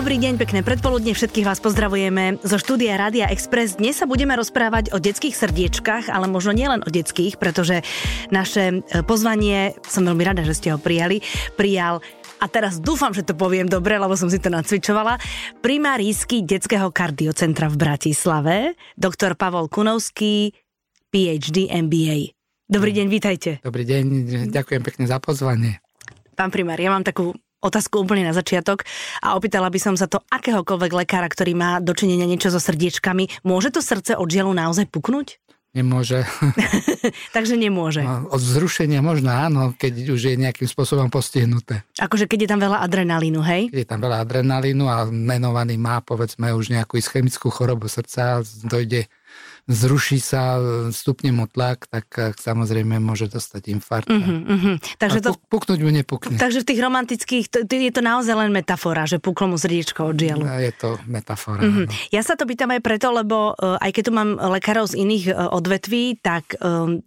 Dobrý deň, pekné predpoludne, všetkých vás pozdravujeme zo štúdia Rádia Express. Dnes sa budeme rozprávať o detských srdiečkách, ale možno nielen o detských, pretože naše e, pozvanie, som veľmi rada, že ste ho prijali, prijal a teraz dúfam, že to poviem dobre, lebo som si to nacvičovala, primárisky detského kardiocentra v Bratislave, doktor Pavol Kunovský, PhD MBA. Dobrý deň, vítajte. Dobrý deň, ďakujem pekne za pozvanie. Pán primár, ja mám takú otázku úplne na začiatok a opýtala by som sa to akéhokoľvek lekára, ktorý má dočinenia niečo so srdiečkami. Môže to srdce od žialu naozaj puknúť? Nemôže. Takže nemôže. No, od zrušenia možno áno, keď už je nejakým spôsobom postihnuté. Akože keď je tam veľa adrenalínu, hej? Keď je tam veľa adrenalínu a menovaný má povedzme už nejakú ischemickú chorobu srdca, dojde zruší sa, stupne mu tlak, tak eh, samozrejme môže dostať infarkt. Uh-huh, uh-huh. Takže to, puknúť mu nepukne. Takže v tých romantických, to, je to naozaj len metafora, že puklo mu srdiečko od žialu. Je to metafora. Uh-huh. Ja sa to pýtam aj preto, lebo uh, aj keď tu mám lekárov z iných uh, odvetví, tak um,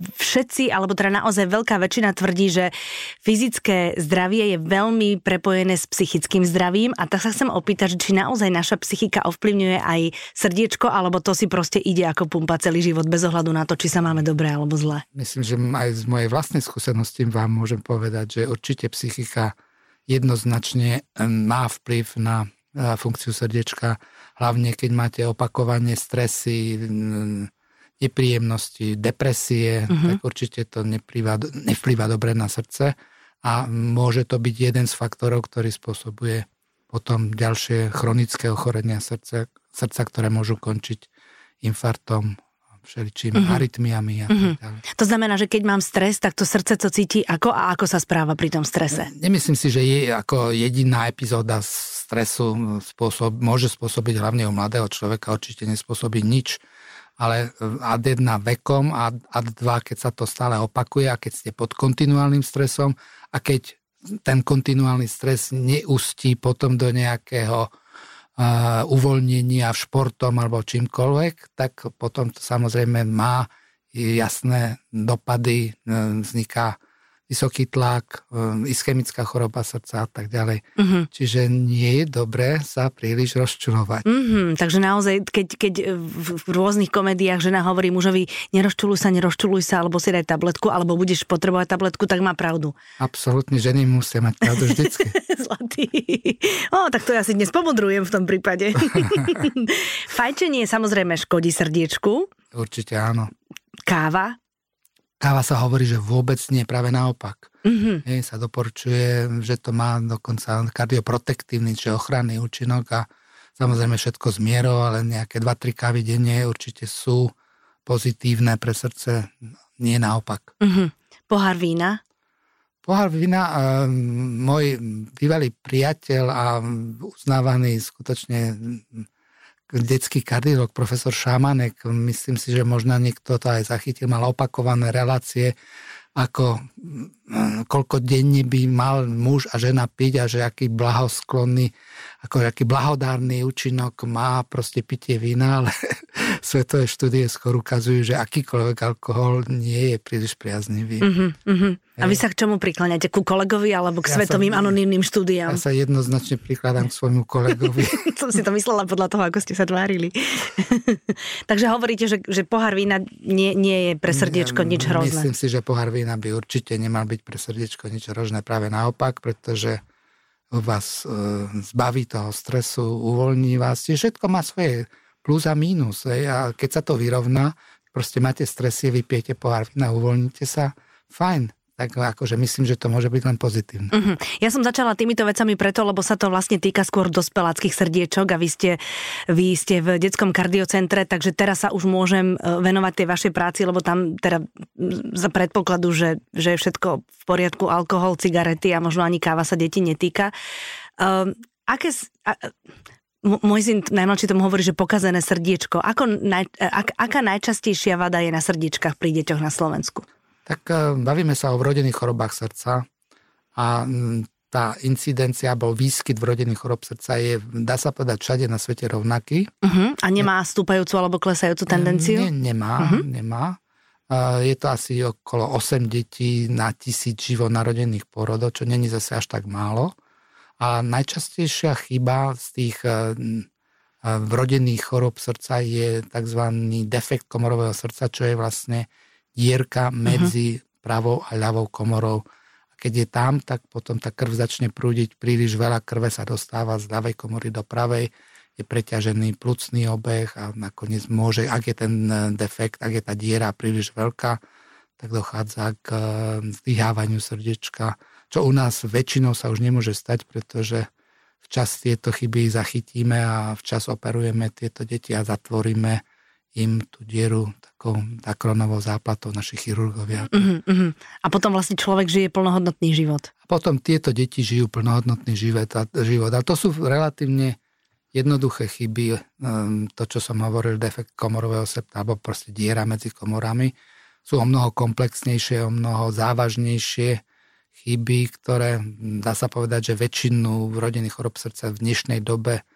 všetci, alebo teda naozaj veľká väčšina tvrdí, že fyzické zdravie je veľmi prepojené s psychickým zdravím a tak sa chcem opýtať, či naozaj naša psychika ovplyvňuje aj srdiečko, alebo to si proste ide ako pumpa celý život bez ohľadu na to, či sa máme dobre alebo zle. Myslím, že aj z mojej vlastnej skúsenosti vám môžem povedať, že určite psychika jednoznačne má vplyv na funkciu srdiečka, hlavne keď máte opakovanie stresy, nepríjemnosti, depresie, uh-huh. tak určite to neplýva, nevplýva dobre na srdce a môže to byť jeden z faktorov, ktorý spôsobuje potom ďalšie chronické ochorenia srdca, srdca ktoré môžu končiť infartom, všeličými uh-huh. arytmiami a uh-huh. tak ďalej. To znamená, že keď mám stres, tak to srdce to cíti ako a ako sa správa pri tom strese? Nemyslím si, že je ako jediná epizóda stresu spôsob, môže spôsobiť hlavne u mladého človeka, určite nespôsobí nič ale ad 1 vekom a ad 2, keď sa to stále opakuje a keď ste pod kontinuálnym stresom a keď ten kontinuálny stres neustí potom do nejakého uh, uvoľnenia v športom alebo čímkoľvek, tak potom to samozrejme má jasné dopady, vzniká vysoký tlak, um, ischemická choroba srdca a tak ďalej. Uh-huh. Čiže nie je dobré sa príliš rozčulovať. Uh-huh. Takže naozaj, keď, keď v rôznych komédiách žena hovorí mužovi nerozčuluj sa, nerozčuluj sa, alebo si daj tabletku, alebo budeš potrebovať tabletku, tak má pravdu. Absolútne, ženy musia mať pravdu vždycky. Zlatý. O, tak to ja si dnes pomudrujem v tom prípade. Fajčenie samozrejme škodí srdiečku. Určite áno. Káva Káva sa hovorí, že vôbec nie, práve naopak. Mm-hmm. Hej, sa doporučuje, že to má dokonca kardioprotektívny, čiže ochranný účinok a samozrejme všetko z mierou, ale nejaké 2-3 kávy denne určite sú pozitívne pre srdce, nie naopak. Mm-hmm. Pohár vína? Pohár vína, e, môj bývalý priateľ a uznávaný skutočne detský kardiolog, profesor Šamanek, myslím si, že možno niekto to aj zachytil, mal opakované relácie, ako mm, koľko denne by mal muž a žena piť a že aký blahosklonný, ako aký blahodárny účinok má proste pitie vína, ale svetové štúdie skôr ukazujú, že akýkoľvek alkohol nie je príliš priaznivý. Uh-huh, uh-huh. A vy sa k čomu prikláňate? Ku kolegovi alebo k ja svetovým sa, anonimným štúdiám? Ja sa jednoznačne prikladám k svojmu kolegovi. Som si to myslela podľa toho, ako ste sa tvárili. Takže hovoríte, že, že pohár vína nie, nie je pre srdiečko nič hrozné. Myslím si, že pohár vína by určite nemal byť pre srdiečko nič hrozné. Práve naopak, pretože vás e, zbaví toho stresu, uvoľní vás. Čiže všetko má svoje plus a mínus. Hej? A keď sa to vyrovná, proste máte stresie, vypijete pohár vína, uvoľníte sa, fajn tak akože myslím, že to môže byť len pozitívne. Uh-huh. Ja som začala týmito vecami preto, lebo sa to vlastne týka skôr dospeláckých srdiečok a vy ste, vy ste v detskom kardiocentre, takže teraz sa už môžem e, venovať tej vašej práci, lebo tam teda za predpokladu, že, že je všetko v poriadku, alkohol, cigarety a možno ani káva sa deti netýka. Uh, aké, a, môj syn najmladší tomu hovorí, že pokazené srdiečko. Ako naj, ak, aká najčastejšia vada je na srdiečkách pri deťoch na Slovensku? Tak e, bavíme sa o vrodených chorobách srdca a tá incidencia alebo výskyt vrodených chorob srdca je, dá sa povedať, všade na svete rovnaký. Uh-huh. A nemá stúpajúcu alebo klesajúcu tendenciu? Nie, nemá, uh-huh. nemá. Je to asi okolo 8 detí na tisíc živo narodených porodov, čo není zase až tak málo A najčastejšia chyba z tých vrodených chorob srdca je tzv. defekt komorového srdca, čo je vlastne dierka medzi uh-huh. pravou a ľavou komorou. A keď je tam, tak potom tá krv začne prúdiť, príliš veľa krve sa dostáva z ľavej komory do pravej, je preťažený plucný obeh a nakoniec môže, ak je ten e, defekt, ak je tá diera príliš veľká, tak dochádza k e, zdyhávaniu srdiečka, čo u nás väčšinou sa už nemôže stať, pretože včas tieto chyby zachytíme a včas operujeme tieto deti a zatvoríme im tú dieru takou takronovou záplatou naši chirurgovia. Uh-huh, uh-huh. A potom vlastne človek žije plnohodnotný život. A potom tieto deti žijú plnohodnotný život a, život. a to sú relatívne jednoduché chyby, ehm, to, čo som hovoril, defekt komorového septa, alebo proste diera medzi komorami, sú o mnoho komplexnejšie, o mnoho závažnejšie chyby, ktoré dá sa povedať, že väčšinu rodinných chorob srdca v dnešnej dobe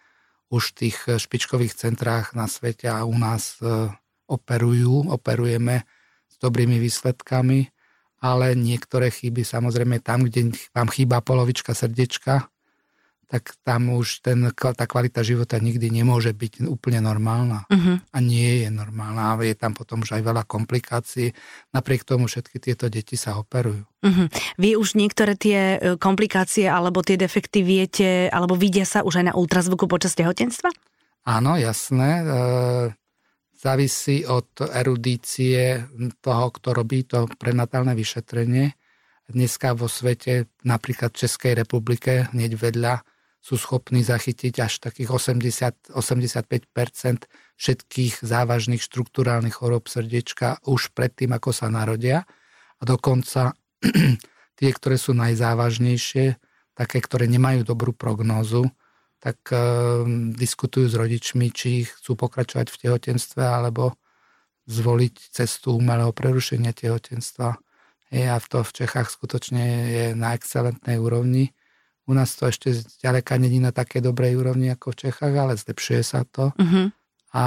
už v tých špičkových centrách na svete a u nás e, operujú, operujeme s dobrými výsledkami, ale niektoré chyby samozrejme tam, kde vám chýba polovička srdiečka, tak tam už ten, tá kvalita života nikdy nemôže byť úplne normálna. Uh-huh. A nie je normálna. A je tam potom už aj veľa komplikácií. Napriek tomu všetky tieto deti sa operujú. Uh-huh. Vy už niektoré tie e, komplikácie alebo tie defekty viete, alebo vidia sa už aj na ultrazvuku počas tehotenstva? Áno, jasné. E, závisí od erudície toho, kto robí to prenatálne vyšetrenie. Dneska vo svete, napríklad v Českej republike, hneď vedľa sú schopní zachytiť až takých 80, 85% všetkých závažných štruktúrálnych chorób srdiečka už predtým, ako sa narodia. A dokonca tie, ktoré sú najzávažnejšie, také, ktoré nemajú dobrú prognózu, tak e, diskutujú s rodičmi, či chcú pokračovať v tehotenstve alebo zvoliť cestu umelého prerušenia tehotenstva. Je, a to v Čechách skutočne je na excelentnej úrovni u nás to ešte ďaleka není na také dobrej úrovni ako v Čechách, ale zlepšuje sa to. Uh-huh. A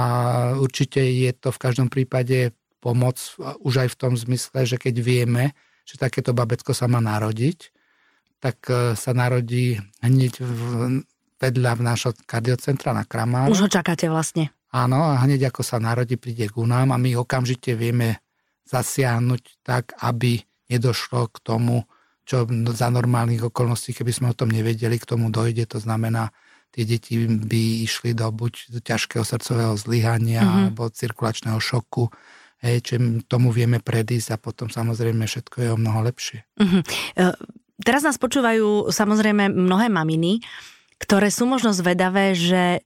určite je to v každom prípade pomoc už aj v tom zmysle, že keď vieme, že takéto babetko sa má narodiť, tak e, sa narodí hneď v, vedľa v nášho kardiocentra na Kramára. Už ho čakáte vlastne. Áno, a hneď ako sa narodí, príde k nám a my okamžite vieme zasiahnuť tak, aby nedošlo k tomu, čo za normálnych okolností, keby sme o tom nevedeli, k tomu dojde. To znamená, tie deti by išli do buď ťažkého srdcového zlyhania mm-hmm. alebo cirkulačného šoku. Hej, čím tomu vieme predísť a potom samozrejme všetko je o mnoho lepšie. Mm-hmm. Teraz nás počúvajú samozrejme mnohé maminy, ktoré sú možno zvedavé, že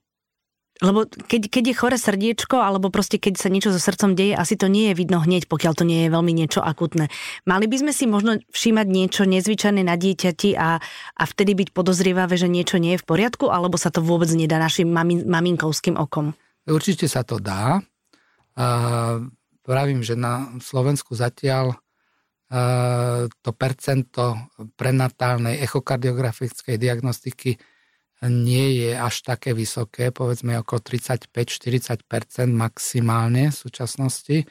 lebo keď, keď je chore srdiečko, alebo proste keď sa niečo so srdcom deje, asi to nie je vidno hneď, pokiaľ to nie je veľmi niečo akutné. Mali by sme si možno všímať niečo nezvyčajné na dieťati a, a vtedy byť podozrievavé, že niečo nie je v poriadku, alebo sa to vôbec nedá našim mami, maminkovským okom? Určite sa to dá. Uh, pravím, že na Slovensku zatiaľ uh, to percento prenatálnej echokardiografickej diagnostiky nie je až také vysoké, povedzme okolo 35-40% maximálne v súčasnosti.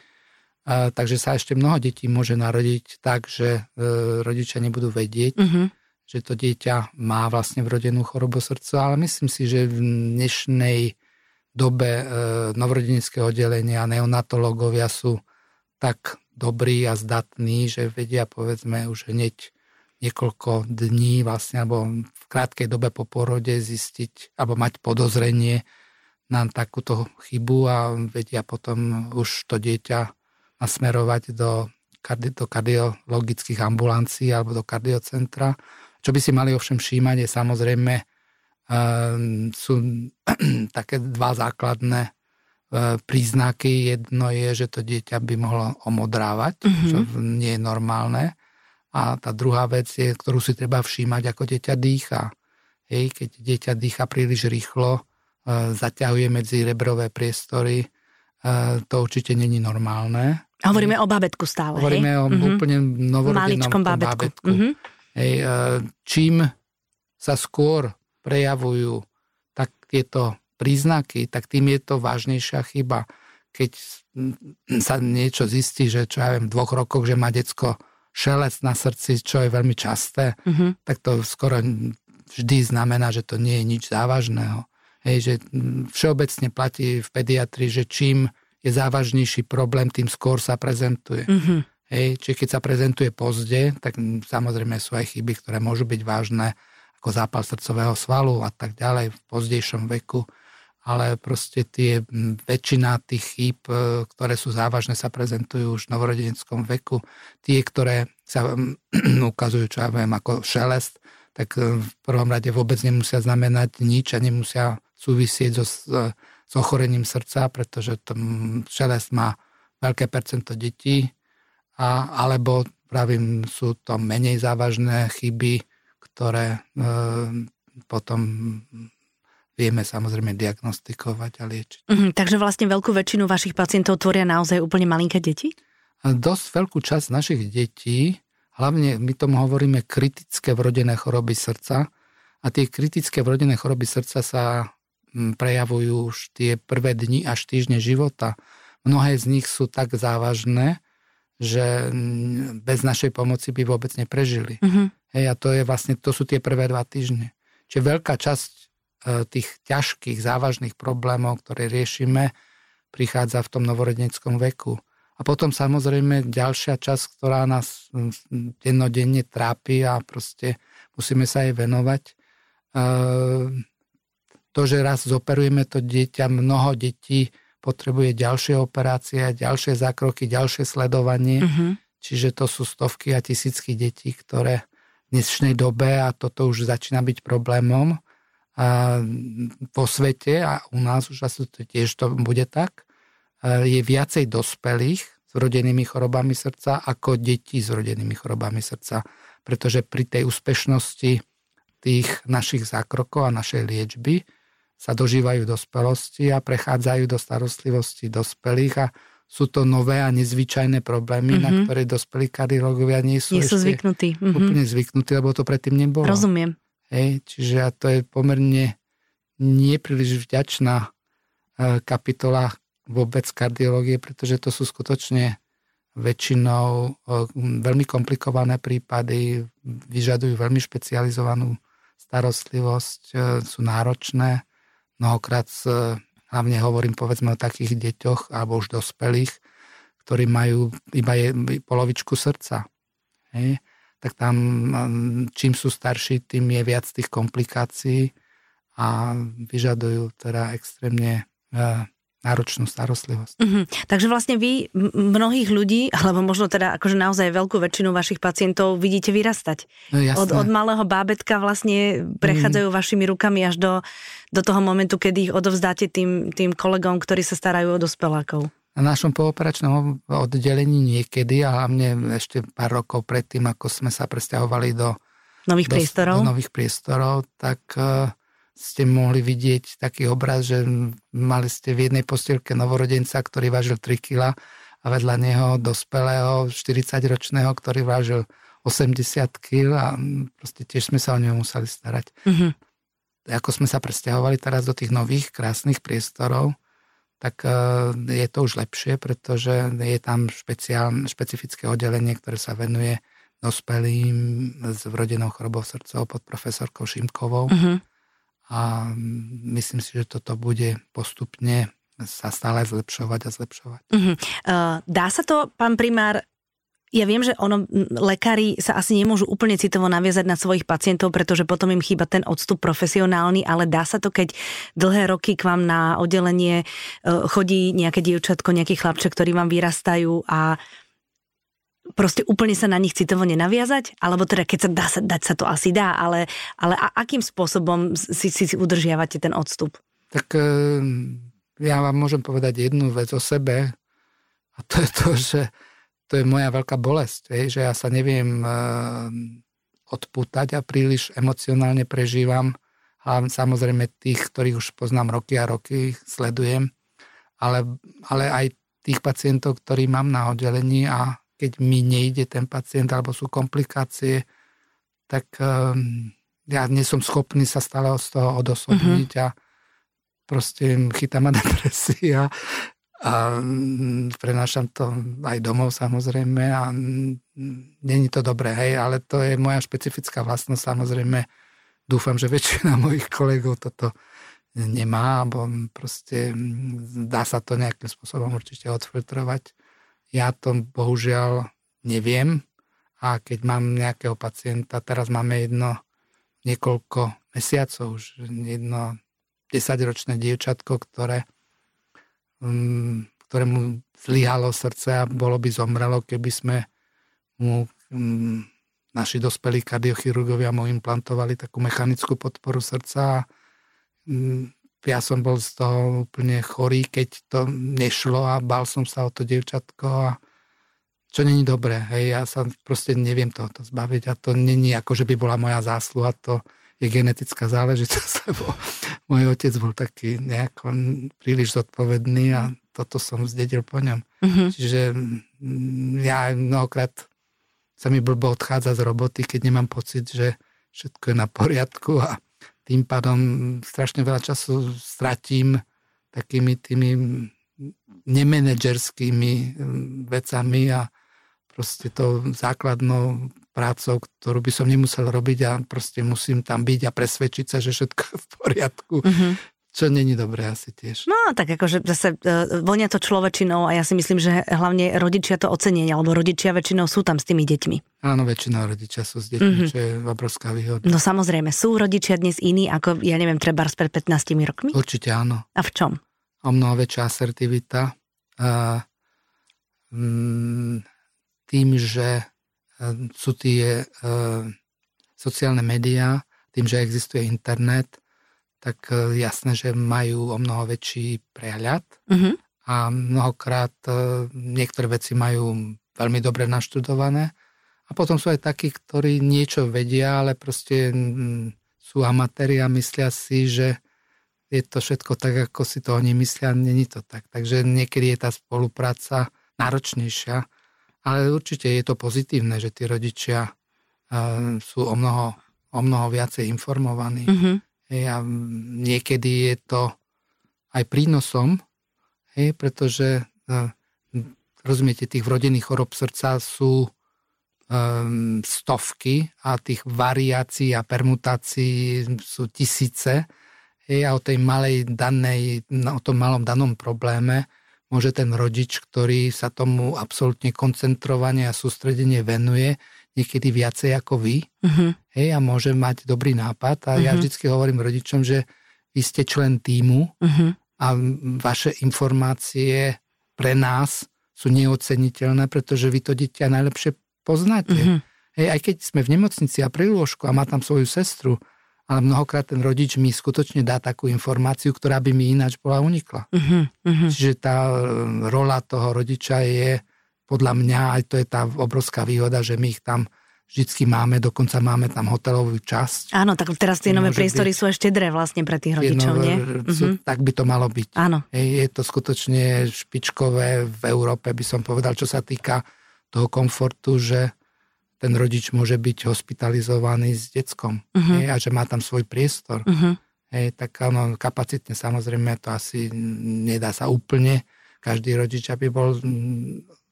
Takže sa ešte mnoho detí môže narodiť tak, že e, rodičia nebudú vedieť, uh-huh. že to dieťa má vlastne vrodenú chorobu srdca, ale myslím si, že v dnešnej dobe e, novorodeneckého oddelenia neonatológovia sú tak dobrí a zdatní, že vedia povedzme už hneď niekoľko dní vlastne, alebo v krátkej dobe po porode zistiť, alebo mať podozrenie na takúto chybu a vedia potom už to dieťa nasmerovať do, kardi- do kardiologických ambulancií alebo do kardiocentra. Čo by si mali ovšem všímať je samozrejme ehm, sú také dva základné e, príznaky. Jedno je, že to dieťa by mohlo omodrávať, mm-hmm. čo nie je normálne. A tá druhá vec je, ktorú si treba všímať, ako dieťa dýcha. Hej, keď dieťa dýcha príliš rýchlo, e, zaťahuje medzi rebrové priestory, e, to určite není normálne. Hovoríme hej. o babetku stále, Hovoríme hej? o mm-hmm. úplne novorodenom babetku. babetku. Mm-hmm. Hej, e, čím sa skôr prejavujú tak tieto príznaky, tak tým je to vážnejšia chyba. Keď sa niečo zistí, že čo ja viem, v dvoch rokoch, že má decko šelec na srdci, čo je veľmi časté, uh-huh. tak to skoro vždy znamená, že to nie je nič závažného. Hej, že všeobecne platí v pediatrii, že čím je závažnejší problém, tým skôr sa prezentuje. Mm-hmm. Hej, čiže keď sa prezentuje pozde, tak samozrejme sú aj chyby, ktoré môžu byť vážne, ako zápal srdcového svalu a tak ďalej v pozdejšom veku ale proste tie väčšina tých chýb, e, ktoré sú závažné, sa prezentujú už v novorodeneckom veku. Tie, ktoré sa ukazujú, čo ja viem, ako šelest, tak e, v prvom rade vôbec nemusia znamenať nič a nemusia súvisieť so, s ochorením srdca, pretože to šelest má veľké percento detí, a, alebo pravím, sú to menej závažné chyby, ktoré e, potom vieme samozrejme diagnostikovať a liečiť. Mm, takže vlastne veľkú väčšinu vašich pacientov tvoria naozaj úplne malinké deti? Dosť veľkú časť našich detí, hlavne my tomu hovoríme kritické vrodené choroby srdca a tie kritické vrodené choroby srdca sa mm, prejavujú už tie prvé dni až týždne života. Mnohé z nich sú tak závažné, že mm, bez našej pomoci by vôbec neprežili. Mm-hmm. Hej, a to, je vlastne, to sú tie prvé dva týždne. Čiže veľká časť tých ťažkých, závažných problémov, ktoré riešime, prichádza v tom novorodeneckom veku. A potom samozrejme ďalšia časť, ktorá nás dennodenne trápi a proste musíme sa jej venovať. E, to, že raz zoperujeme to dieťa, mnoho detí potrebuje ďalšie operácie, ďalšie zákroky, ďalšie sledovanie. Uh-huh. Čiže to sú stovky a tisícky detí, ktoré v dnešnej dobe, a toto už začína byť problémom, vo svete a u nás už asi tiež to bude tak, je viacej dospelých s rodenými chorobami srdca ako detí s rodenými chorobami srdca. Pretože pri tej úspešnosti tých našich zákrokov a našej liečby sa dožívajú dospelosti a prechádzajú do starostlivosti dospelých a sú to nové a nezvyčajné problémy, mm-hmm. na mhm. ktoré dospelí kardiológovia nie sú, nie sú zvyknutí. Mm-hmm. úplne zvyknutí, lebo to predtým nebolo. Rozumiem. Hej, čiže to je pomerne nepríliš vďačná e, kapitola vôbec kardiológie, pretože to sú skutočne väčšinou e, veľmi komplikované prípady, vyžadujú veľmi špecializovanú starostlivosť, e, sú náročné. Mnohokrát hlavne hovorím povedzme o takých deťoch alebo už dospelých, ktorí majú iba polovičku srdca. Hej tak tam čím sú starší, tým je viac tých komplikácií a vyžadujú teda extrémne e, náročnú starostlivosť. Mm-hmm. Takže vlastne vy mnohých ľudí, alebo možno teda akože naozaj veľkú väčšinu vašich pacientov vidíte vyrastať. No, od, od malého bábetka vlastne prechádzajú mm. vašimi rukami až do, do toho momentu, kedy ich odovzdáte tým, tým kolegom, ktorí sa starajú o dospelákov na našom pooperačnom oddelení niekedy a hlavne ešte pár rokov predtým, ako sme sa presťahovali do nových do, priestorov, do nových priestorov tak uh, ste mohli vidieť taký obraz, že mali ste v jednej postielke novorodenca, ktorý vážil 3 kg a vedľa neho dospelého 40-ročného, ktorý vážil 80 kg a proste tiež sme sa o neho museli starať. Mm-hmm. Ako sme sa presťahovali teraz do tých nových krásnych priestorov, tak e, je to už lepšie, pretože je tam špeciálne, špecifické oddelenie, ktoré sa venuje dospelým s vrodenou chorobou srdcov pod profesorkou Šimkovou. Uh-huh. A myslím si, že toto bude postupne sa stále zlepšovať a zlepšovať. Uh-huh. Uh, dá sa to, pán primár, ja viem, že ono, lekári sa asi nemôžu úplne citovo naviazať na svojich pacientov, pretože potom im chýba ten odstup profesionálny, ale dá sa to, keď dlhé roky k vám na oddelenie e, chodí nejaké dievčatko, nejaký chlapček, ktorí vám vyrastajú a proste úplne sa na nich citovo nenaviazať? Alebo teda keď sa dá sa, dať sa to asi dá, ale, ale a, akým spôsobom si, si, si udržiavate ten odstup? Tak e, ja vám môžem povedať jednu vec o sebe a to je to, že to je moja veľká bolesť, hej, že ja sa neviem uh, odpútať a príliš emocionálne prežívam. A samozrejme tých, ktorých už poznám roky a roky, sledujem. Ale, ale aj tých pacientov, ktorí mám na oddelení a keď mi nejde ten pacient alebo sú komplikácie, tak um, ja nie som schopný sa stále z toho odosobniť mm-hmm. a proste chytá ma depresia a mm, prenášam to aj domov samozrejme a není to dobré, hej, ale to je moja špecifická vlastnosť samozrejme, dúfam, že väčšina mojich kolegov toto nemá, alebo proste dá sa to nejakým spôsobom určite odfiltrovať. Ja to bohužiaľ neviem a keď mám nejakého pacienta, teraz máme jedno niekoľko mesiacov, už jedno desaťročné dievčatko, ktoré, ktorému zlyhalo srdce a bolo by zomrelo, keby sme mu um, naši dospelí kardiochirurgovia mu implantovali takú mechanickú podporu srdca a Mm, ja som bol z toho úplne chorý, keď to nešlo a bál som sa o to devčatko a čo není dobré, hej, ja sa proste neviem tohoto zbaviť a to není ako, že by bola moja zásluha, to je genetická záležitosť, lebo môj otec bol taký nejako príliš zodpovedný a toto som zdedil po ňom. Mm-hmm. Čiže mm, ja mnohokrát sa mi blbo odchádza z roboty, keď nemám pocit, že všetko je na poriadku a tým pádom strašne veľa času stratím takými tými nemenedžerskými mm, vecami a proste to základnou prácou, ktorú by som nemusel robiť a proste musím tam byť a presvedčiť sa, že všetko je v poriadku. Mm-hmm. Čo není dobré asi tiež. No tak akože zase uh, vonia to človečinou a ja si myslím, že hlavne rodičia to ocenia, alebo rodičia väčšinou sú tam s tými deťmi. Áno, väčšina rodičia sú s deťmi, mm-hmm. čo je obrovská výhoda. No samozrejme, sú rodičia dnes iní ako, ja neviem, treba pred 15 rokmi? Určite áno. A v čom? O mnoho väčšia asertivita. Uh, mm, tým, že sú tie uh, sociálne médiá, tým, že existuje internet, tak e, jasné, že majú o mnoho väčší prehľad uh-huh. a mnohokrát e, niektoré veci majú veľmi dobre naštudované a potom sú aj takí, ktorí niečo vedia, ale proste sú amatéri a myslia si, že je to všetko tak, ako si to oni myslia, není to tak. Takže niekedy je tá spolupráca náročnejšia, ale určite je to pozitívne, že tí rodičia uh, sú o mnoho, o mnoho viacej informovaní. Uh-huh Hej, a niekedy je to aj prínosom, hej, pretože uh, rozumiete, tých vrodených chorob srdca sú um, stovky a tých variácií a permutácií sú tisíce. Hej, a o tej malej danej, o tom malom danom probléme môže ten rodič, ktorý sa tomu absolútne koncentrovane a sústredenie venuje, niekedy viacej ako vy. Uh-huh. Hej, a môže mať dobrý nápad. A uh-huh. ja mhm. vždy hovorím rodičom, že vy ste člen týmu uh-huh. a vaše informácie pre nás sú neoceniteľné, pretože vy to dieťa najlepšie poznáte. Uh-huh. Hej, aj keď sme v nemocnici a pri lôžku a má tam svoju sestru, ale mnohokrát ten rodič mi skutočne dá takú informáciu, ktorá by mi ináč bola unikla. Uh-huh, uh-huh. Čiže tá e, rola toho rodiča je podľa mňa, aj to je tá obrovská výhoda, že my ich tam vždycky máme, dokonca máme tam hotelovú časť. Áno, tak teraz tie nové priestory byť, sú ešte dré vlastne pre tých rodičov, nie? Sú, uh-huh. Tak by to malo byť. Áno. Je, je to skutočne špičkové v Európe, by som povedal, čo sa týka toho komfortu, že ten rodič môže byť hospitalizovaný s deckom uh-huh. hej, a že má tam svoj priestor. Uh-huh. Hej, tak áno, kapacitne samozrejme to asi nedá sa úplne každý rodič, aby bol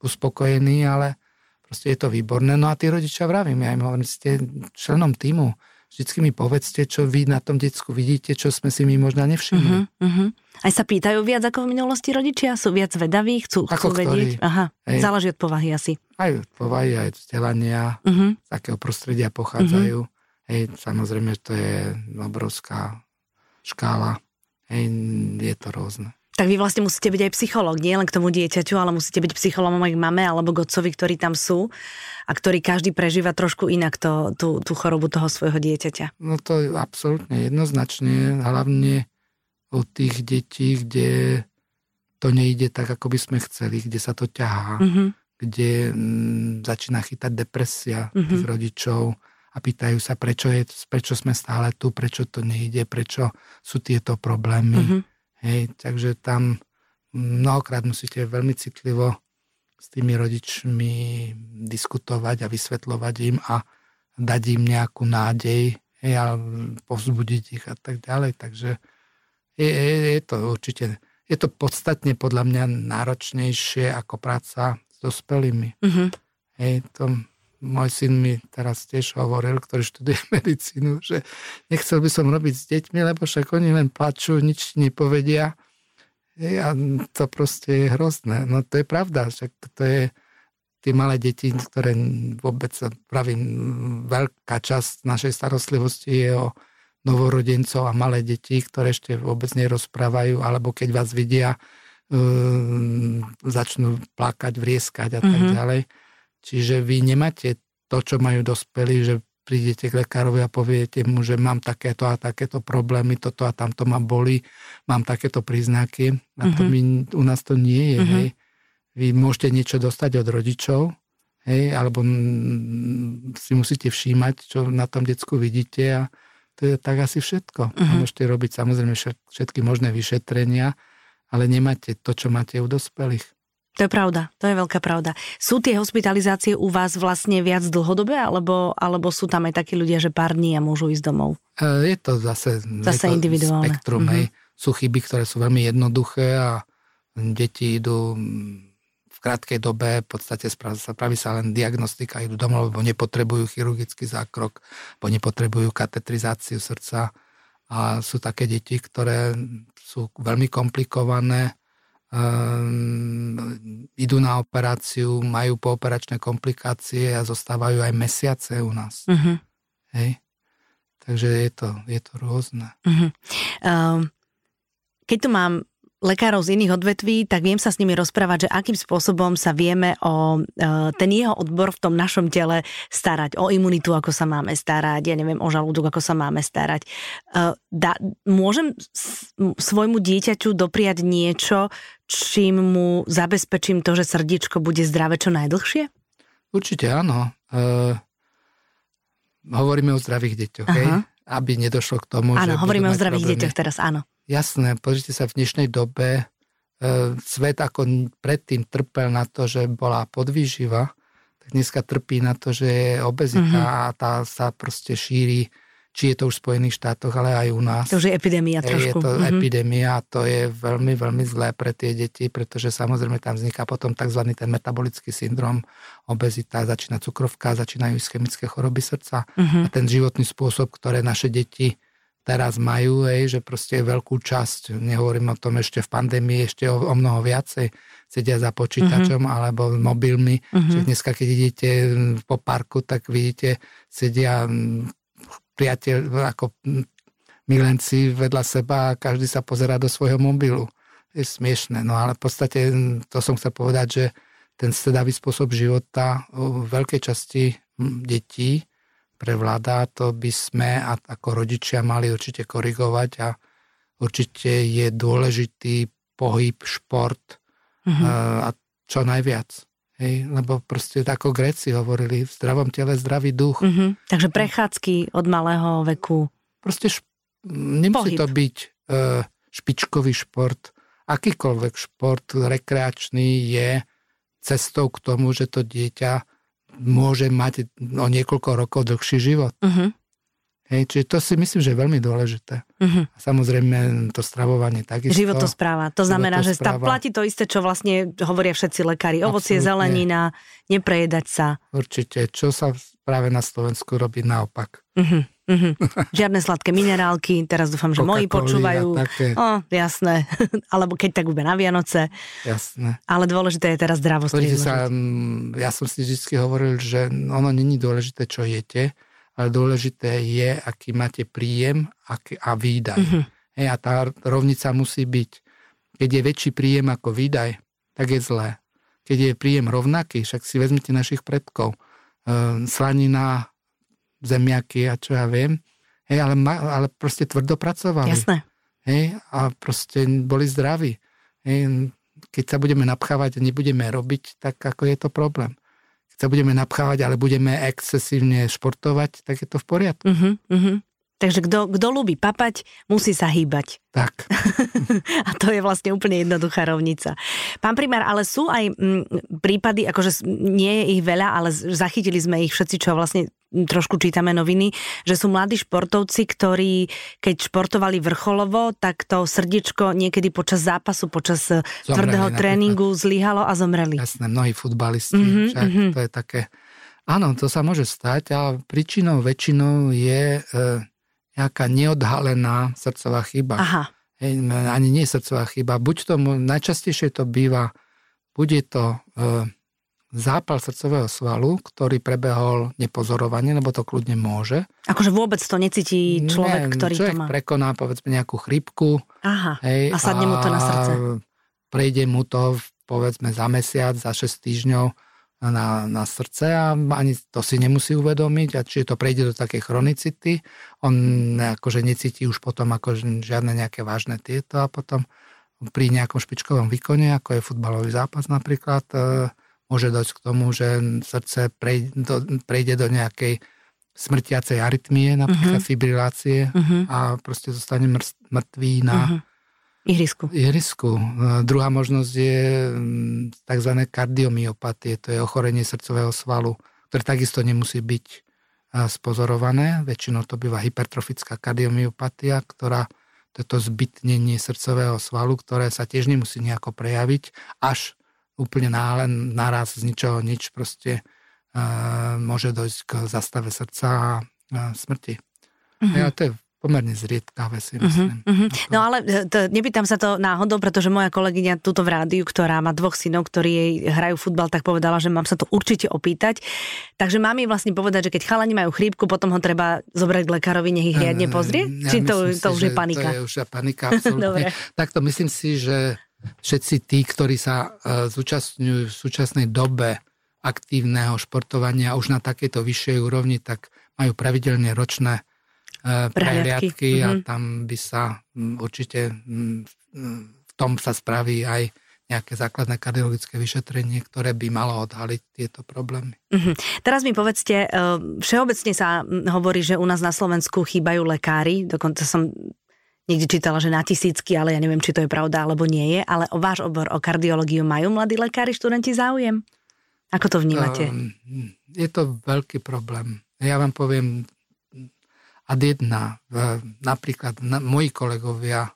uspokojení, ale proste je to výborné. No a tí rodičia vravím, ja im hovorím, ste členom týmu, vždycky mi povedzte, čo vy na tom decku vidíte, čo sme si my možno nevšimli. Uh-huh, uh-huh. Aj sa pýtajú viac ako v minulosti rodičia? Sú viac vedaví? Chcú, chcú vedieť? Aha, Hej. záleží od povahy asi. Aj od povahy, aj od vzdelania, uh-huh. z akého prostredia pochádzajú. Uh-huh. Hej, samozrejme, to je obrovská škála. Hej, je to rôzne. Tak vy vlastne musíte byť aj psychológ, nie len k tomu dieťaťu, ale musíte byť psychológom aj k mame alebo k otcovi, ktorí tam sú a ktorý každý prežíva trošku inak to, tú, tú chorobu toho svojho dieťaťa. No to je absolútne jednoznačne, hlavne od tých detí, kde to nejde tak, ako by sme chceli, kde sa to ťahá, mm-hmm. kde m, mm, začína chytať depresia mm-hmm. tých rodičov a pýtajú sa, prečo, je, prečo sme stále tu, prečo to nejde, prečo sú tieto problémy. Mm-hmm Hej, takže tam mnohokrát musíte veľmi citlivo s tými rodičmi diskutovať a vysvetľovať im a dať im nejakú nádej hej, a povzbudiť ich a tak ďalej. Takže je, je, je to určite, je to podstatne podľa mňa náročnejšie ako práca s dospelými. Mm-hmm. Hej, to môj syn mi teraz tiež hovoril, ktorý študuje medicínu, že nechcel by som robiť s deťmi, lebo však oni len plačú, nič nepovedia. A to proste je hrozné. No to je pravda, však to je tie malé deti, ktoré vôbec, pravím, veľká časť našej starostlivosti je o novorodencov a malé deti, ktoré ešte vôbec nerozprávajú, alebo keď vás vidia, um, začnú plakať, vrieskať a mm-hmm. tak mhm. ďalej. Čiže vy nemáte to, čo majú dospelí, že prídete k lekárovi a poviete mu, že mám takéto a takéto problémy, toto a tamto ma boli, mám takéto príznaky. A to mm-hmm. my, u nás to nie je, mm-hmm. hej vy môžete niečo dostať od rodičov, hej, alebo si musíte všímať, čo na tom decku vidíte a to je tak asi všetko. Uh-huh. Môžete robiť samozrejme všetky možné vyšetrenia, ale nemáte to, čo máte u dospelých. To je pravda, to je veľká pravda. Sú tie hospitalizácie u vás vlastne viac dlhodobé, alebo, alebo sú tam aj takí ľudia, že pár dní a môžu ísť domov? E, je to zase, zase je to individuálne. spektrum. Hej. Sú chyby, ktoré sú veľmi jednoduché a deti idú krátkej dobe v podstate spraví sa len diagnostika, idú domov, lebo nepotrebujú chirurgický zákrok, lebo nepotrebujú katetrizáciu srdca. A sú také deti, ktoré sú veľmi komplikované, um, idú na operáciu, majú pooperačné komplikácie a zostávajú aj mesiace u nás. Uh-huh. Hej? Takže je to, je to rôzne. Uh-huh. Um, keď tu mám lekárov z iných odvetví, tak viem sa s nimi rozprávať, že akým spôsobom sa vieme o e, ten jeho odbor v tom našom tele starať, o imunitu, ako sa máme starať, ja neviem, o žalúdok, ako sa máme starať. E, da, môžem svojmu dieťaťu dopriať niečo, čím mu zabezpečím to, že srdiečko bude zdravé čo najdlhšie? Určite áno. E, hovoríme o zdravých deťoch, hej? aby nedošlo k tomu, áno, že... Áno, hovoríme o zdravých problémy. deťoch teraz, áno. Jasné, pozrite sa, v dnešnej dobe e, svet ako predtým trpel na to, že bola podvýživa, tak dneska trpí na to, že je obezita mm-hmm. a tá sa proste šíri, či je to už v Spojených štátoch, ale aj u nás. To už je epidémia trošku. Je to mm-hmm. epidémia a to je veľmi, veľmi zlé pre tie deti, pretože samozrejme tam vzniká potom tzv. ten metabolický syndrom, obezita, začína cukrovka, začínajú ischemické choroby srdca mm-hmm. a ten životný spôsob, ktoré naše deti teraz majú, hej, že proste veľkú časť, nehovorím o tom ešte v pandémii, ešte o, o mnoho viacej, sedia za počítačom uh-huh. alebo mobilmi. Uh-huh. Čiže dneska, keď idete po parku, tak vidíte, sedia priateľ, ako milenci vedľa seba a každý sa pozerá do svojho mobilu. Je smiešné, no ale v podstate to som chcel povedať, že ten stredavý spôsob života v veľkej časti detí prevláda, to by sme ako rodičia mali určite korigovať a určite je dôležitý pohyb, šport uh-huh. a čo najviac. Hej, lebo proste ako Gréci hovorili, v zdravom tele zdravý duch. Uh-huh. Takže prechádzky od malého veku. Proste šp- nemusí Pohyb. to byť uh, špičkový šport. Akýkoľvek šport rekreačný je cestou k tomu, že to dieťa môže mať o niekoľko rokov dlhší život. Uh-huh. Hej, čiže to si myslím, že je veľmi dôležité. Uh-huh. A samozrejme to stravovanie takisto. Životospráva. To znamená, že tam platí to isté, čo vlastne hovoria všetci lekári. Ovocie, zelenina, neprejedať sa. Určite. Čo sa práve na Slovensku robí naopak. Uh-huh. Uh-huh. Žiadne sladké minerálky, teraz dúfam, že moji počúvajú. O, jasné. Alebo keď tak bude na Vianoce. Jasné. Ale dôležité je teraz zdravosť. sa, mm, ja som si vždy hovoril, že ono není dôležité, čo jete, ale dôležité je, aký máte príjem a výdaj. Uh-huh. Hej, a tá rovnica musí byť. Keď je väčší príjem ako výdaj, tak je zlé. Keď je príjem rovnaký, však si vezmite našich predkov. E, slanina, zemiaky a čo ja viem. Hej, ale, ma, ale proste tvrdo pracovali. Jasné. Hej, a proste boli zdraví. Hej, keď sa budeme napchávať a nebudeme robiť, tak ako je to problém. Keď sa budeme napchávať, ale budeme excesívne športovať, tak je to v poriadku. Uh-huh, uh-huh. Takže kto, ľubí papať, musí sa hýbať. Tak. a to je vlastne úplne jednoduchá rovnica. Pán primár, ale sú aj m, mm, prípady, akože nie je ich veľa, ale zachytili sme ich všetci, čo vlastne trošku čítame noviny, že sú mladí športovci, ktorí keď športovali vrcholovo, tak to srdiečko niekedy počas zápasu, počas eh, zomreli, tvrdého tréningu zlyhalo a zomreli. Jasné, mnohí futbalisti, mm-hmm, však mm-hmm. to je také Áno, to sa môže stať, ale príčinou väčšinou je e, nejaká neodhalená srdcová chyba. Aha. Hej, ani nie srdcová chyba. Buď to, najčastejšie to býva, bude to e, zápal srdcového svalu, ktorý prebehol nepozorovane, lebo to kľudne môže. Akože vôbec to necíti človek, ne, ktorý človek to má. prekoná povedzme nejakú chrypku. Aha, hej, a sadne mu to na srdce. Prejde mu to povedzme za mesiac, za 6 týždňov na, na srdce a ani to si nemusí uvedomiť a či to prejde do takej chronicity, on akože necíti už potom ako žiadne nejaké vážne tieto a potom pri nejakom špičkovom výkone, ako je futbalový zápas napríklad, e, môže dojsť k tomu, že srdce prejde do, prejde do nejakej smrtiacej arytmie, napríklad uh-huh. fibrilácie uh-huh. a proste zostane mŕtvý na uh-huh ihrisku. ihrisku. Druhá možnosť je mm, tzv. kardiomyopatie, to je ochorenie srdcového svalu, ktoré takisto nemusí byť spozorované. Väčšinou to býva hypertrofická kardiomyopatia, ktorá toto zbytnenie srdcového svalu, ktoré sa tiež nemusí nejako prejaviť, až úplne náhle, naraz z ničoho nič proste môže dojsť k zastave srdca a smrti. Mm-hmm. Ja, to je pomerne zriedkavé si mhm, myslím. Uh-huh, uh-huh. No ale e, to, nepýtam sa to náhodou, pretože moja kolegyňa tuto v rádiu, ktorá má dvoch synov, ktorí jej hrajú futbal, tak povedala, že mám sa to určite opýtať. Takže mám jej vlastne povedať, že keď chalani majú chrípku, potom ho treba zobrať k lekárovi, nech ich riadne pozrie? Ja Či to, to už je panika? To je už panika, absolútne. Takto myslím si, že všetci tí, ktorí sa uh, zúčastňujú v súčasnej dobe aktívneho športovania už na takejto vyššej úrovni, tak majú pravidelne ročné prehliadky a mm-hmm. tam by sa mm, určite mm, v tom sa spraví aj nejaké základné kardiologické vyšetrenie, ktoré by malo odhaliť tieto problémy. Mm-hmm. Teraz mi povedzte, eh, všeobecne sa hovorí, že u nás na Slovensku chýbajú lekári, dokonca som niekde čítala, že na tisícky, ale ja neviem, či to je pravda alebo nie je, ale o váš obor, o kardiológiu majú mladí lekári, študenti záujem? Ako to vnímate? Um, je to veľký problém. Ja vám poviem ad jedna. Napríklad na, moji kolegovia,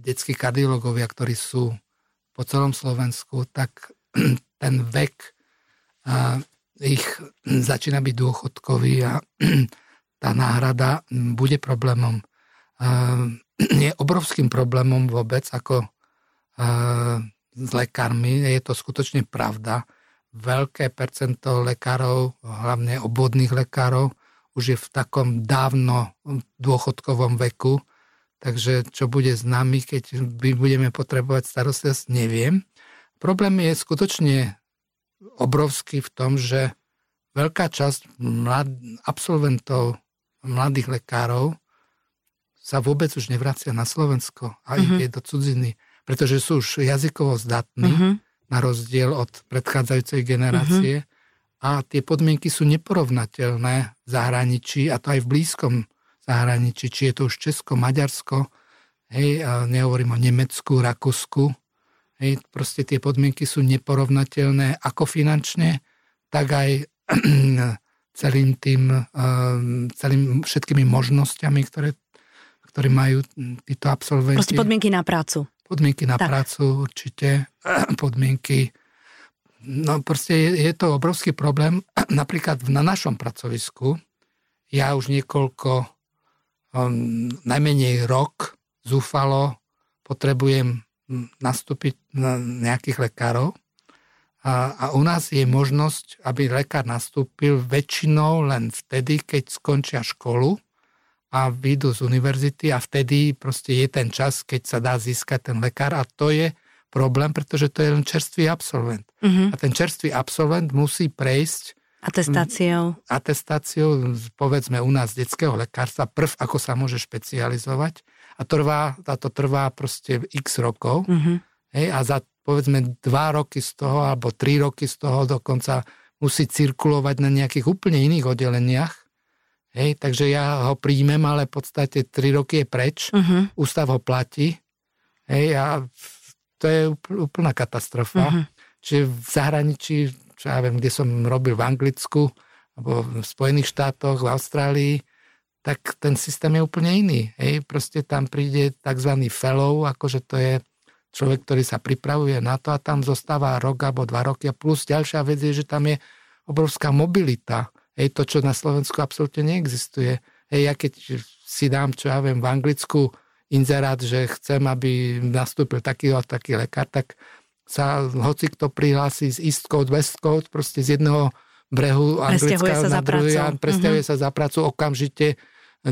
detskí kardiológovia, ktorí sú po celom Slovensku, tak ten vek a, ich začína byť dôchodkový a tá náhrada bude problémom. A, je obrovským problémom vôbec, ako s lekármi. Je to skutočne pravda. Veľké percento lekárov, hlavne obvodných lekárov, už je v takom dávno dôchodkovom veku, takže čo bude s nami, keď my budeme potrebovať starostlivosť, neviem. Problém je skutočne obrovský v tom, že veľká časť mlad, absolventov, mladých lekárov sa vôbec už nevracia na Slovensko a mm-hmm. ide do cudziny, pretože sú už jazykovo zdatní, mm-hmm. na rozdiel od predchádzajúcej generácie. Mm-hmm a tie podmienky sú neporovnateľné v zahraničí a to aj v blízkom zahraničí, či je to už Česko, Maďarsko, hej, a nehovorím o Nemecku, Rakúsku, hej, proste tie podmienky sú neporovnateľné ako finančne, tak aj celým tým, ehm, celým všetkými možnosťami, ktoré, ktoré majú títo absolventi. Proste podmienky na prácu. Podmienky na tak. prácu určite, podmienky No proste je, je to obrovský problém. Napríklad na našom pracovisku ja už niekoľko, um, najmenej rok zúfalo potrebujem nastúpiť na nejakých lekárov. A, a u nás je možnosť, aby lekár nastúpil väčšinou len vtedy, keď skončia školu a vyjdú z univerzity a vtedy proste je ten čas, keď sa dá získať ten lekár a to je problém, pretože to je len čerstvý absolvent. Uh-huh. A ten čerstvý absolvent musí prejsť Atestáciou. Atestáciou, povedzme u nás detského lekárstva, prv ako sa môže špecializovať a, trvá, a to trvá proste x rokov. Uh-huh. Hej, a za povedzme dva roky z toho alebo tri roky z toho dokonca musí cirkulovať na nejakých úplne iných oddeleniach. Hej, takže ja ho príjmem, ale v podstate tri roky je preč, uh-huh. ústav ho platí. Hej, a to je úplná katastrofa. Uh-huh. Čiže v zahraničí, čo ja viem, kde som robil v Anglicku, alebo v Spojených štátoch, v Austrálii, tak ten systém je úplne iný. Hej. Proste tam príde tzv. fellow, akože to je človek, ktorý sa pripravuje na to a tam zostáva rok alebo dva roky. A plus ďalšia vec je, že tam je obrovská mobilita. Hej, to, čo na Slovensku absolútne neexistuje. Hej, ja keď si dám, čo ja viem, v Anglicku inzerát, že chcem, aby nastúpil taký a taký lekár, tak sa hoci kto prihlási z East Coast, West Coast, proste z jedného brehu Anglicka na druhý a presťahuje mm-hmm. sa za prácu okamžite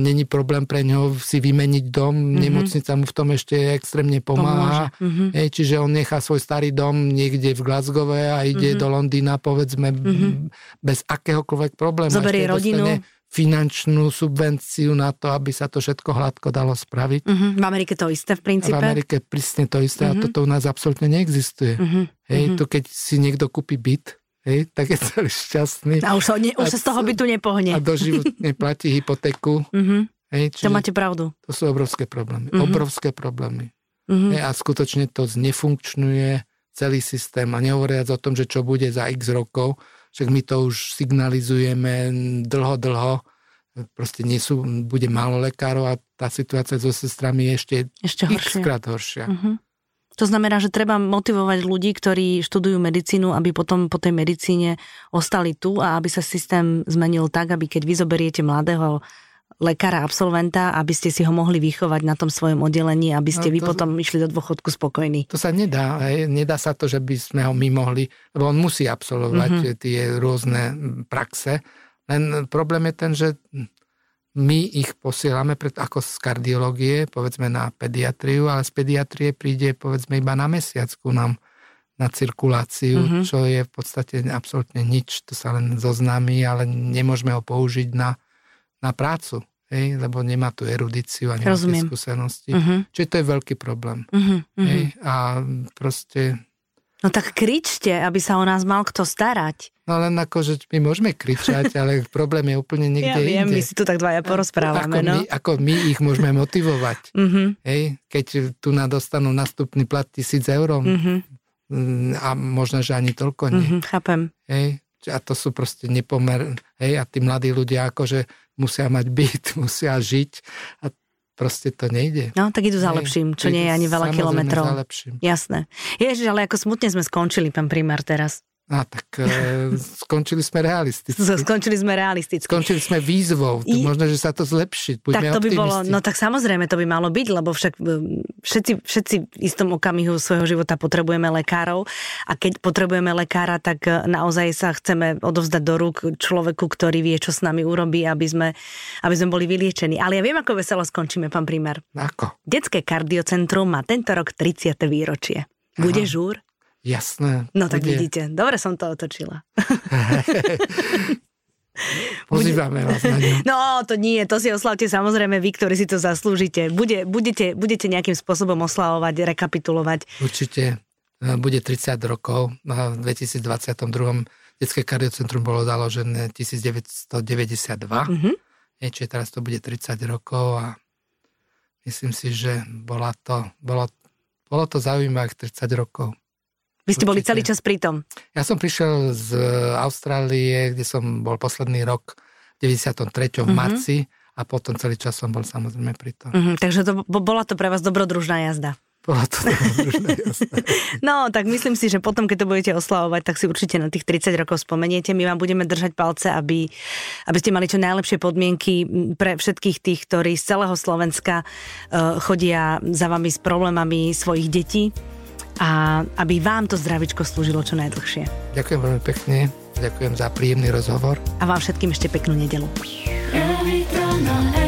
není problém pre ňo si vymeniť dom, mm-hmm. nemocnica mu v tom ešte extrémne pomáha. Mm-hmm. Hej, čiže on nechá svoj starý dom niekde v Glasgow a ide mm-hmm. do Londýna, povedzme, mm-hmm. bez akéhokoľvek problému. Zoberie rodinu finančnú subvenciu na to, aby sa to všetko hladko dalo spraviť. Uh-huh. V Amerike to isté v princípe? v Amerike prísne to isté uh-huh. a mhm. toto u nás absolútne neexistuje. Uh-huh. Hej, uh-huh. to keď si niekto kúpi byt, hej, tak je celý šťastný. A už, ne, už sa z toho bytu nepohne. A doživotne platí hypotéku. Uh-huh. Hej, to máte pravdu. To sú obrovské problémy. Uh-huh. Obrovské problémy. Uh-huh. Hej, a skutočne to znefunkčňuje celý systém a nehovoriac o tom, že čo bude za x rokov, však my to už signalizujeme dlho, dlho, proste nie sú, bude málo lekárov a tá situácia so sestrami je ešte, ešte horšia. krát horšia. Uh-huh. To znamená, že treba motivovať ľudí, ktorí študujú medicínu, aby potom po tej medicíne ostali tu a aby sa systém zmenil tak, aby keď vy zoberiete mladého lekára, absolventa, aby ste si ho mohli vychovať na tom svojom oddelení, aby ste no, to, vy potom išli do dôchodku spokojní. To sa nedá. Nedá sa to, že by sme ho my mohli, lebo on musí absolvovať mm-hmm. tie rôzne praxe. Len problém je ten, že my ich posielame pred, ako z kardiológie, povedzme na pediatriu, ale z pediatrie príde povedzme iba na mesiac ku nám na cirkuláciu, mm-hmm. čo je v podstate absolútne nič, to sa len zoznámi, ale nemôžeme ho použiť na, na prácu hej, lebo nemá tú erudíciu a nemá tie skúsenosti. Uh-huh. Čiže to je veľký problém. Uh-huh, uh-huh. Hej, a proste... No tak kričte, aby sa o nás mal kto starať. No len ako, že my môžeme kričať, ale problém je úplne niekde ja viem, inde. my si tu tak dvaja porozprávame. Ako, no? my, ako my ich môžeme motivovať. Uh-huh. Hej, keď tu na dostanú nastupný plat tisíc eur uh-huh. a možno, že ani toľko nie. Uh-huh, chápem. Hej, a to sú proste nepomer, hej, a tí mladí ľudia akože musia mať byt, musia žiť a proste to nejde. No, tak idú za lepším, čo nie je ani veľa kilometrov. za lepším. Jasné. Ježiš, ale ako smutne sme skončili, pán primár, teraz. A tak e, skončili sme realisticky. Skončili sme realisticky. Skončili sme výzvou. I... Možno, že sa to zlepší. Buďme tak to by bolo, no tak samozrejme to by malo byť, lebo však e, všetci, všetci v istom okamihu svojho života potrebujeme lekárov a keď potrebujeme lekára, tak e, naozaj sa chceme odovzdať do rúk človeku, ktorý vie, čo s nami urobí, aby sme, aby sme boli vyliečení. Ale ja viem, ako veselo skončíme, pán primer. Ako? Detské kardiocentrum má tento rok 30. výročie. Bude Aha. žúr? Jasné. No tak bude. vidíte, dobre som to otočila. Pozývame vás na ňu. No, to nie, to si oslavte samozrejme vy, ktorí si to zaslúžite. Bude, budete, budete nejakým spôsobom oslavovať, rekapitulovať. Určite. E, bude 30 rokov. V 2022. Detské kardiocentrum bolo založené 1992. Mm-hmm. Je, čiže teraz to bude 30 rokov a myslím si, že bola to, bolo, bolo to zaujímavých 30 rokov. Vy ste Určite. boli celý čas pri tom. Ja som prišiel z Austrálie, kde som bol posledný rok v 93. Uh-huh. v mhm. marci a potom celý čas som bol samozrejme pri tom. Uh-huh. Takže to, bola to pre vás dobrodružná jazda. Bola to no, tak myslím si, že potom, keď to budete oslavovať, tak si určite na tých 30 rokov spomeniete. My vám budeme držať palce, aby, aby ste mali čo najlepšie podmienky pre všetkých tých, ktorí z celého Slovenska uh, chodia za vami s problémami svojich detí a aby vám to zdravičko slúžilo čo najdlhšie. Ďakujem veľmi pekne, ďakujem za príjemný rozhovor. A vám všetkým ešte peknú nedelu. Every.